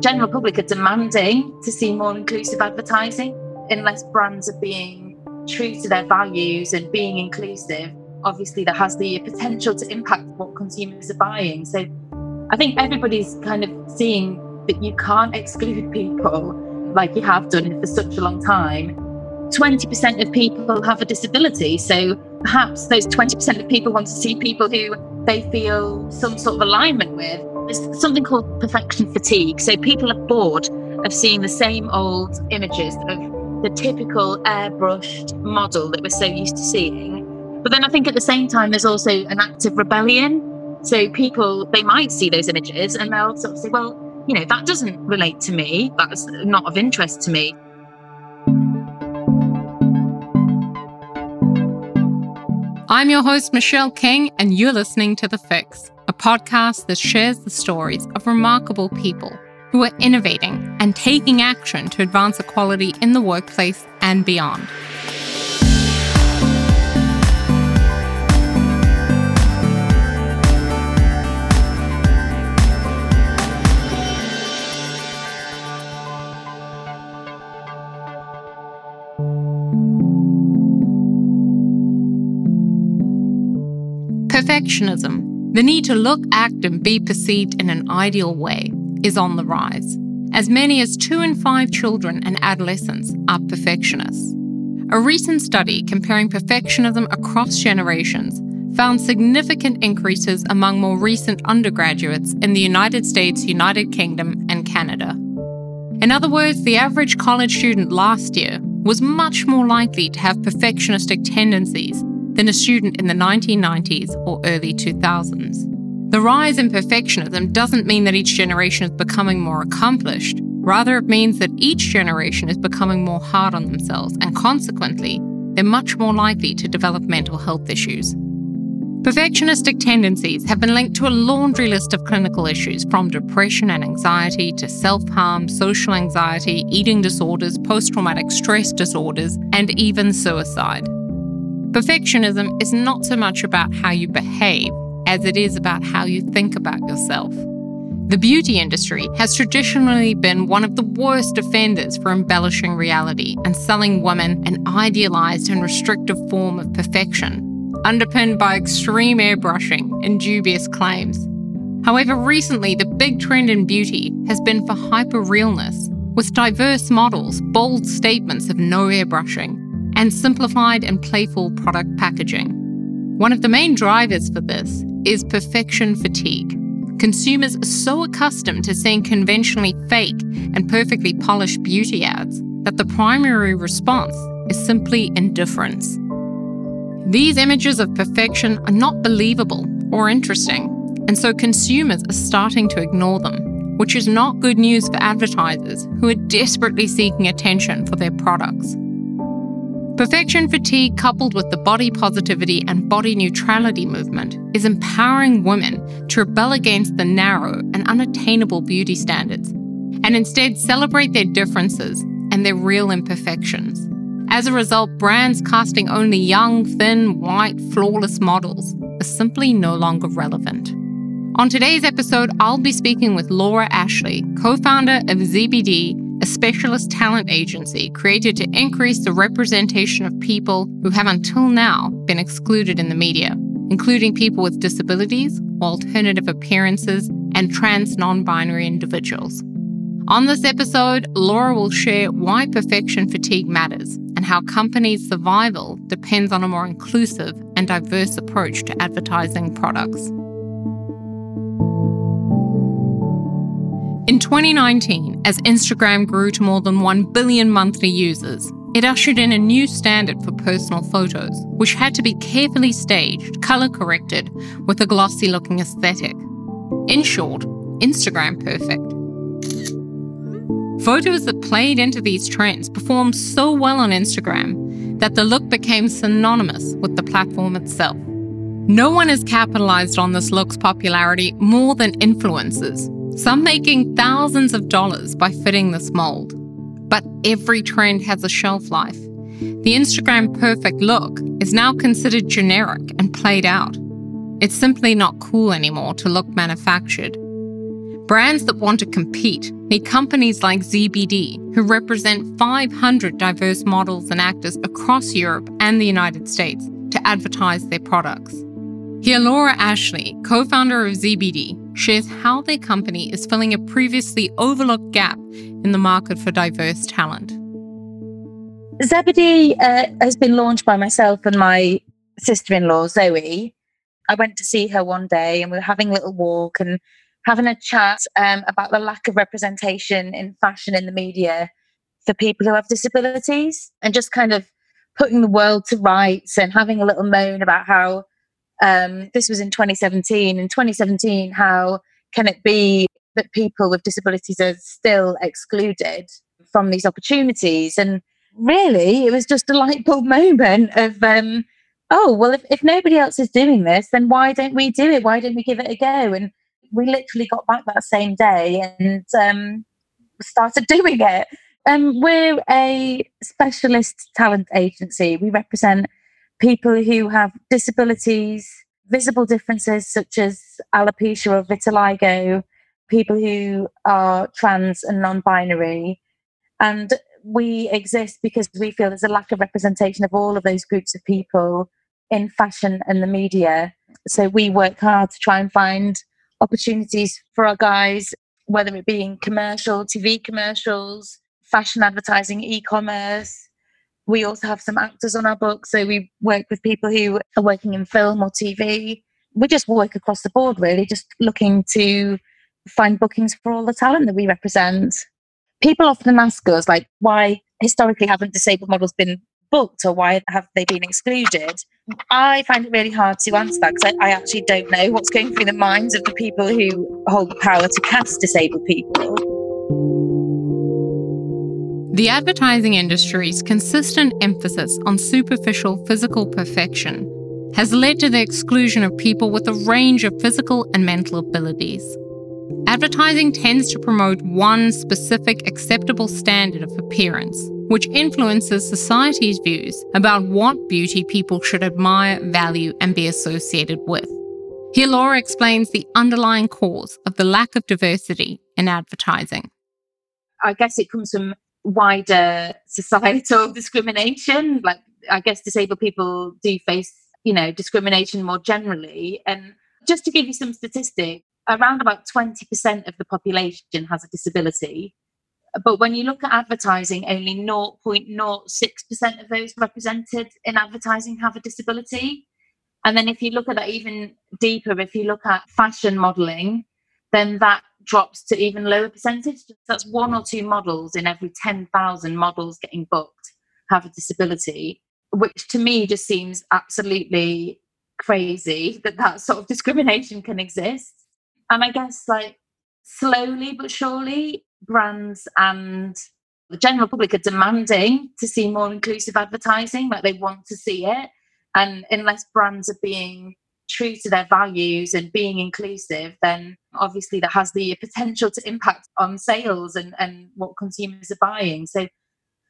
general public are demanding to see more inclusive advertising unless brands are being true to their values and being inclusive. Obviously that has the potential to impact what consumers are buying. So i think everybody's kind of seeing that you can't exclude people like you have done for such a long time. 20% of people have a disability. So perhaps those 20% of people want to see people who they feel some sort of alignment with there's something called perfection fatigue. So people are bored of seeing the same old images of the typical airbrushed model that we're so used to seeing. But then I think at the same time, there's also an active rebellion. So people, they might see those images and they'll sort of say, well, you know, that doesn't relate to me. That's not of interest to me. I'm your host, Michelle King, and you're listening to The Fix a podcast that shares the stories of remarkable people who are innovating and taking action to advance equality in the workplace and beyond. Perfectionism the need to look, act, and be perceived in an ideal way is on the rise. As many as two in five children and adolescents are perfectionists. A recent study comparing perfectionism across generations found significant increases among more recent undergraduates in the United States, United Kingdom, and Canada. In other words, the average college student last year was much more likely to have perfectionistic tendencies than a student in the 1990s or early 2000s. The rise in perfectionism doesn't mean that each generation is becoming more accomplished. Rather, it means that each generation is becoming more hard on themselves, and consequently, they're much more likely to develop mental health issues. Perfectionistic tendencies have been linked to a laundry list of clinical issues from depression and anxiety to self harm, social anxiety, eating disorders, post traumatic stress disorders, and even suicide. Perfectionism is not so much about how you behave as it is about how you think about yourself. The beauty industry has traditionally been one of the worst offenders for embellishing reality and selling women an idealized and restrictive form of perfection, underpinned by extreme airbrushing and dubious claims. However, recently the big trend in beauty has been for hyper realness, with diverse models, bold statements of no airbrushing, and simplified and playful product packaging. One of the main drivers for this is perfection fatigue. Consumers are so accustomed to seeing conventionally fake and perfectly polished beauty ads that the primary response is simply indifference. These images of perfection are not believable or interesting, and so consumers are starting to ignore them, which is not good news for advertisers who are desperately seeking attention for their products. Perfection fatigue, coupled with the body positivity and body neutrality movement, is empowering women to rebel against the narrow and unattainable beauty standards and instead celebrate their differences and their real imperfections. As a result, brands casting only young, thin, white, flawless models are simply no longer relevant. On today's episode, I'll be speaking with Laura Ashley, co founder of Zebedee a specialist talent agency created to increase the representation of people who have until now been excluded in the media, including people with disabilities, alternative appearances, and trans non binary individuals. On this episode, Laura will share why perfection fatigue matters and how companies' survival depends on a more inclusive and diverse approach to advertising products. In 2019, as Instagram grew to more than 1 billion monthly users, it ushered in a new standard for personal photos, which had to be carefully staged, color corrected, with a glossy looking aesthetic. In short, Instagram perfect. Photos that played into these trends performed so well on Instagram that the look became synonymous with the platform itself. No one has capitalized on this look's popularity more than influencers, some making thousands of dollars by fitting this mold. But every trend has a shelf life. The Instagram perfect look is now considered generic and played out. It's simply not cool anymore to look manufactured. Brands that want to compete need companies like Zebedee, who represent 500 diverse models and actors across Europe and the United States, to advertise their products. Here, Laura Ashley, co founder of Zebedee, shares how their company is filling a previously overlooked gap in the market for diverse talent. Zebedee uh, has been launched by myself and my sister in law, Zoe. I went to see her one day and we were having a little walk and having a chat um, about the lack of representation in fashion in the media for people who have disabilities and just kind of putting the world to rights and having a little moan about how um, this was in 2017. In 2017, how can it be that people with disabilities are still excluded from these opportunities? And really, it was just a light bulb moment of, um, oh, well, if, if nobody else is doing this, then why don't we do it? Why don't we give it a go? And we literally got back that same day and um, started doing it. Um, we're a specialist talent agency. We represent people who have disabilities, visible differences such as alopecia or vitiligo, people who are trans and non binary. And we exist because we feel there's a lack of representation of all of those groups of people in fashion and the media. So we work hard to try and find opportunities for our guys, whether it be in commercial, TV commercials, fashion advertising, e commerce. We also have some actors on our book. So we work with people who are working in film or TV. We just work across the board, really, just looking to find bookings for all the talent that we represent. People often ask us, like, why historically haven't disabled models been booked or why have they been excluded? I find it really hard to answer that because I, I, actually don't know what's going through the minds of the people who hold the power to cast disabled people. The advertising industry's consistent emphasis on superficial physical perfection has led to the exclusion of people with a range of physical and mental abilities. Advertising tends to promote one specific acceptable standard of appearance, which influences society's views about what beauty people should admire, value, and be associated with. Here, Laura explains the underlying cause of the lack of diversity in advertising. I guess it comes from wider societal discrimination. Like, I guess disabled people do face, you know, discrimination more generally. And just to give you some statistics, around about 20% of the population has a disability. But when you look at advertising, only 0.06% of those represented in advertising have a disability. And then if you look at that even deeper, if you look at fashion modeling, then that drops to even lower percentage. That's one or two models in every 10,000 models getting booked have a disability, which to me just seems absolutely crazy that that sort of discrimination can exist. And I guess like slowly but surely, brands and the general public are demanding to see more inclusive advertising, like they want to see it. And unless brands are being true to their values and being inclusive, then obviously that has the potential to impact on sales and, and what consumers are buying. So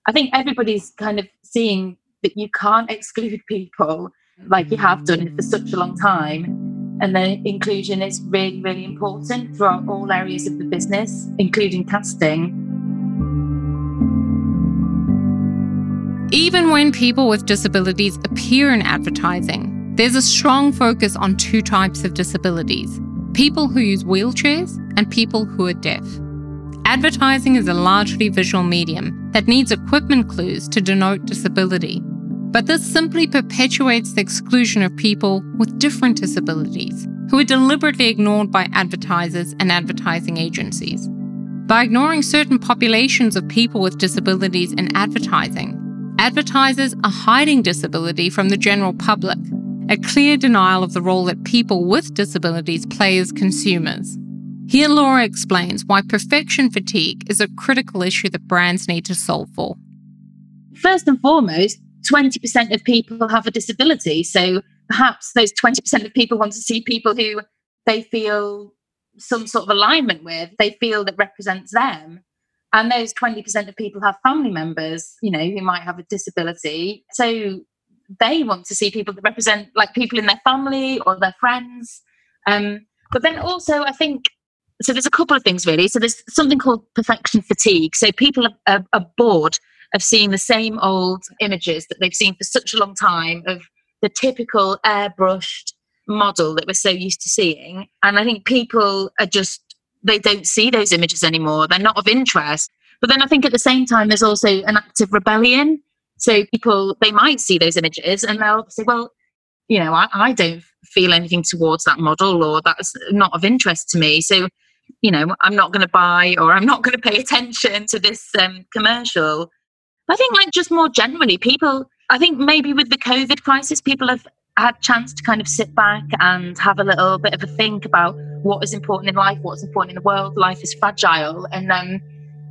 I think everybody's kind of seeing that you can't exclude people like you have done it for such a long mm. time and then inclusion is really, really important throughout all areas of the business, including casting. Even when people with disabilities appear in advertising, there's a strong focus on two types of disabilities people who use wheelchairs and people who are deaf. Advertising is a largely visual medium that needs equipment clues to denote disability. But this simply perpetuates the exclusion of people with different disabilities who are deliberately ignored by advertisers and advertising agencies. By ignoring certain populations of people with disabilities in advertising, advertisers are hiding disability from the general public, a clear denial of the role that people with disabilities play as consumers. Here, Laura explains why perfection fatigue is a critical issue that brands need to solve for. First and foremost, 20% of people have a disability. So perhaps those 20% of people want to see people who they feel some sort of alignment with, they feel that represents them. And those 20% of people have family members, you know, who might have a disability. So they want to see people that represent like people in their family or their friends. Um, but then also, I think so there's a couple of things really. So there's something called perfection fatigue. So people are, are, are bored of seeing the same old images that they've seen for such a long time of the typical airbrushed model that we're so used to seeing. And I think people are just, they don't see those images anymore. They're not of interest. But then I think at the same time, there's also an active rebellion. So people, they might see those images and they'll say, well, you know, I, I don't feel anything towards that model or that's not of interest to me. So, you know, I'm not going to buy or I'm not going to pay attention to this um, commercial. I think, like, just more generally, people, I think maybe with the COVID crisis, people have had chance to kind of sit back and have a little bit of a think about what is important in life, what's important in the world. Life is fragile. And then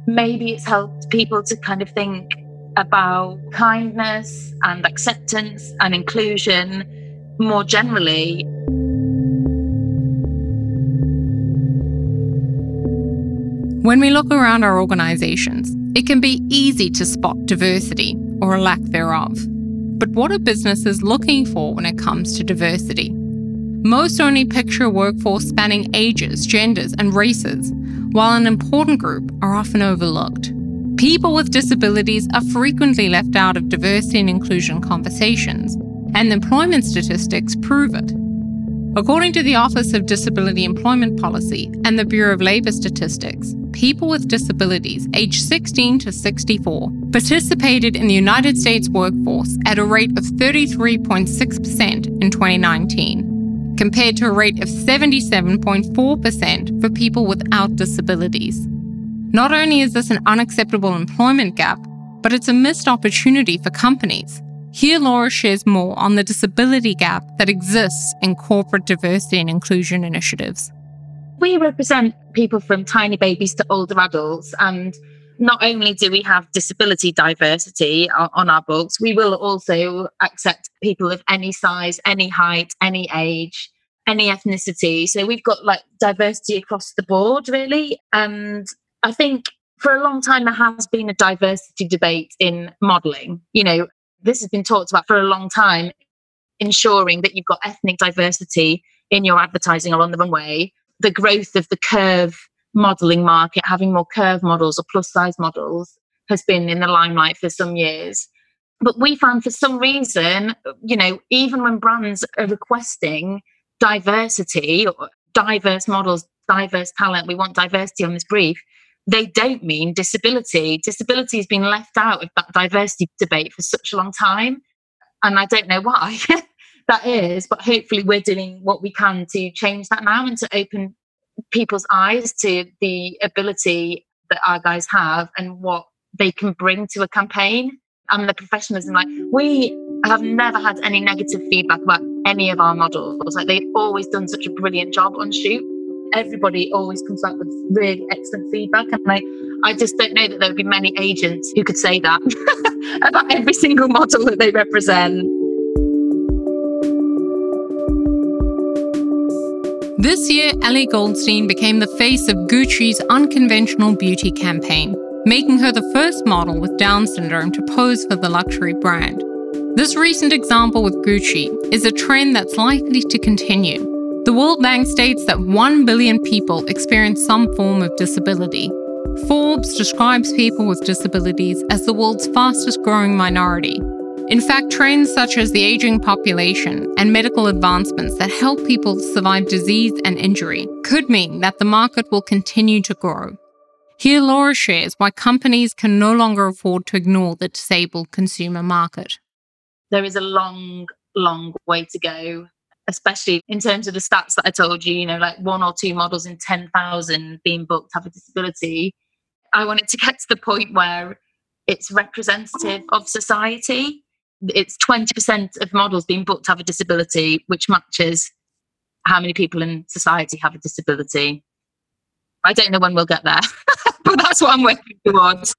maybe it's helped people to kind of think about kindness and acceptance and inclusion more generally. When we look around our organizations, it can be easy to spot diversity or a lack thereof. But what are businesses looking for when it comes to diversity? Most only picture a workforce spanning ages, genders, and races, while an important group are often overlooked. People with disabilities are frequently left out of diversity and inclusion conversations, and employment statistics prove it. According to the Office of Disability Employment Policy and the Bureau of Labour Statistics, people with disabilities aged 16 to 64 participated in the United States workforce at a rate of 33.6% in 2019, compared to a rate of 77.4% for people without disabilities. Not only is this an unacceptable employment gap, but it's a missed opportunity for companies here, Laura shares more on the disability gap that exists in corporate diversity and inclusion initiatives. We represent people from tiny babies to older adults, and not only do we have disability diversity on our books, we will also accept people of any size, any height, any age, any ethnicity. So we've got like diversity across the board, really. And I think for a long time, there has been a diversity debate in modeling. You know, this has been talked about for a long time, ensuring that you've got ethnic diversity in your advertising along the runway. The growth of the curve modeling market, having more curve models or plus size models, has been in the limelight for some years. But we found for some reason, you know, even when brands are requesting diversity or diverse models, diverse talent, we want diversity on this brief, they don't mean disability. Disability has been left out of that diversity debate for such a long time. And I don't know why that is, but hopefully we're doing what we can to change that now and to open people's eyes to the ability that our guys have and what they can bring to a campaign and the professionalism. Like we have never had any negative feedback about any of our models. Like they've always done such a brilliant job on shoot everybody always comes back with really excellent feedback. And I, I just don't know that there would be many agents who could say that about every single model that they represent. This year, Ellie Goldstein became the face of Gucci's unconventional beauty campaign, making her the first model with Down syndrome to pose for the luxury brand. This recent example with Gucci is a trend that's likely to continue the World Bank states that 1 billion people experience some form of disability. Forbes describes people with disabilities as the world's fastest growing minority. In fact, trends such as the aging population and medical advancements that help people survive disease and injury could mean that the market will continue to grow. Here, Laura shares why companies can no longer afford to ignore the disabled consumer market. There is a long, long way to go especially in terms of the stats that I told you, you know, like one or two models in 10,000 being booked have a disability. I wanted to get to the point where it's representative of society. It's 20% of models being booked have a disability, which matches how many people in society have a disability. I don't know when we'll get there, but that's what I'm working towards.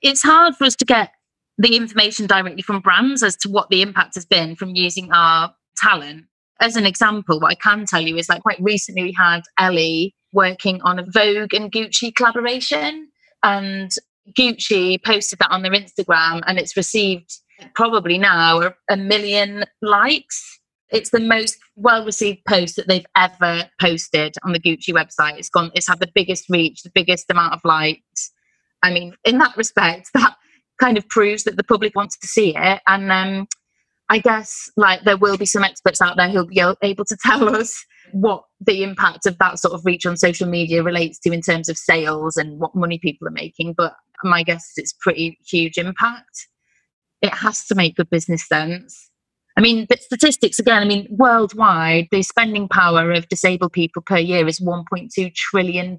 It's hard for us to get the information directly from brands as to what the impact has been from using our talent as an example, what I can tell you is like quite recently we had Ellie working on a Vogue and Gucci collaboration, and Gucci posted that on their Instagram, and it's received probably now a, million likes. It's the most well received post that they've ever posted on the Gucci website. It's gone, it's had the biggest reach, the biggest amount of likes. I mean, in that respect, that kind of proves that the public wants to see it. And um, I guess like there will be some experts out there who'll be able to tell us what the impact of that sort of reach on social media relates to in terms of sales and what money people are making. But my guess is it's pretty huge impact. It has to make good business sense. I mean, but statistics again, I mean, worldwide, the spending power of disabled people per year is $1.2 trillion.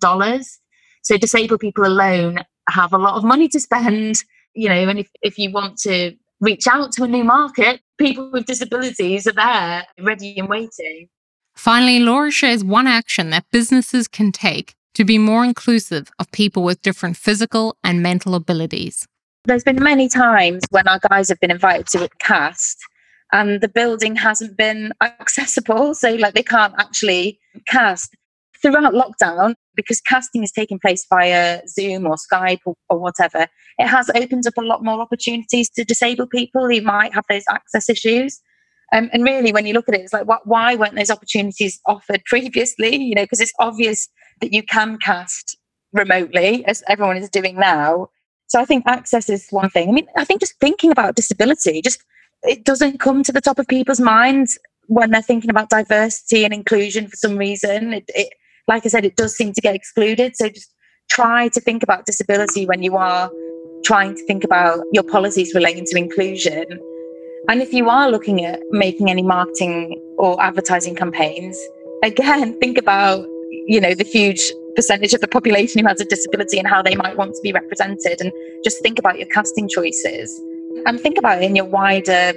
So disabled people alone have a lot of money to spend, you know, and if, if you want to reach out to a new market, people with disabilities are there ready and waiting. Finally, Laura shares one action that businesses can take to be more inclusive of people with different physical and mental abilities. There's been many times when our guys have been invited to a cast and the building hasn't been accessible. So, like, they can't actually cast. Throughout lockdown, because casting is taking place via Zoom or Skype or, or whatever, it has opened up a lot more opportunities to disabled people who might have those access issues. Um, and really, when you look at it, it's like, why weren't those opportunities offered previously? You know, because it's obvious that you can cast remotely, as everyone is doing now. So I think access is one thing. I mean, I think just thinking about disability, just it doesn't come to the top of people's minds when they're thinking about diversity and inclusion for some reason. It, it, like I said, it does seem to get excluded. So just try to think about disability when you are trying to think about your policies relating to inclusion. And if you are looking at making any marketing or advertising campaigns, again, think about, you know, the huge percentage of the population who has a disability and how they might want to be represented and just think about your casting choices and think about it in your wider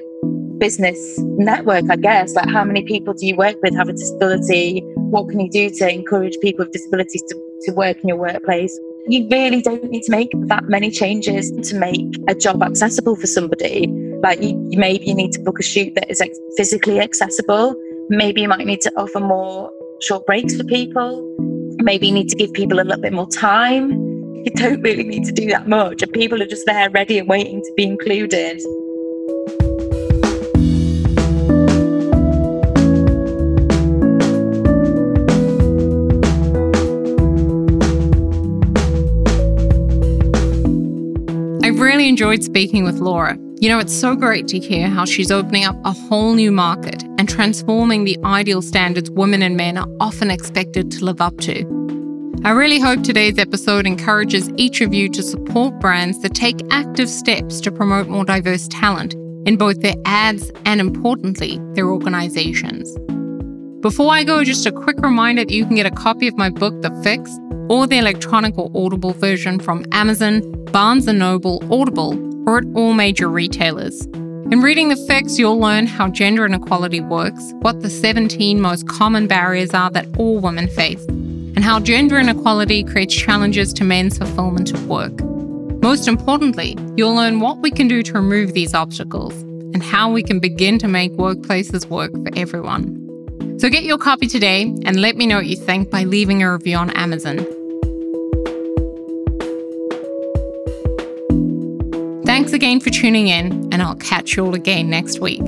business network, I guess. Like, how many people do you work with have a disability? What can you do to encourage people with disabilities to, to work in your workplace? You really don't need to make that many changes to make a job accessible for somebody. Like, you, maybe you need to book a shoot that is physically accessible. Maybe you might need to offer more short breaks for people. Maybe you need to give people a little bit more time you don't really need to do that much, and people are just there ready and waiting to be included. Enjoyed speaking with Laura. You know, it's so great to hear how she's opening up a whole new market and transforming the ideal standards women and men are often expected to live up to. I really hope today's episode encourages each of you to support brands that take active steps to promote more diverse talent in both their ads and, importantly, their organizations. Before I go, just a quick reminder that you can get a copy of my book, The Fix, or the electronic or audible version from Amazon, Barnes & Noble, Audible, or at all major retailers. In reading The Fix, you'll learn how gender inequality works, what the 17 most common barriers are that all women face, and how gender inequality creates challenges to men's fulfillment of work. Most importantly, you'll learn what we can do to remove these obstacles and how we can begin to make workplaces work for everyone. So get your copy today and let me know what you think by leaving a review on Amazon. Thanks again for tuning in, and I'll catch you all again next week.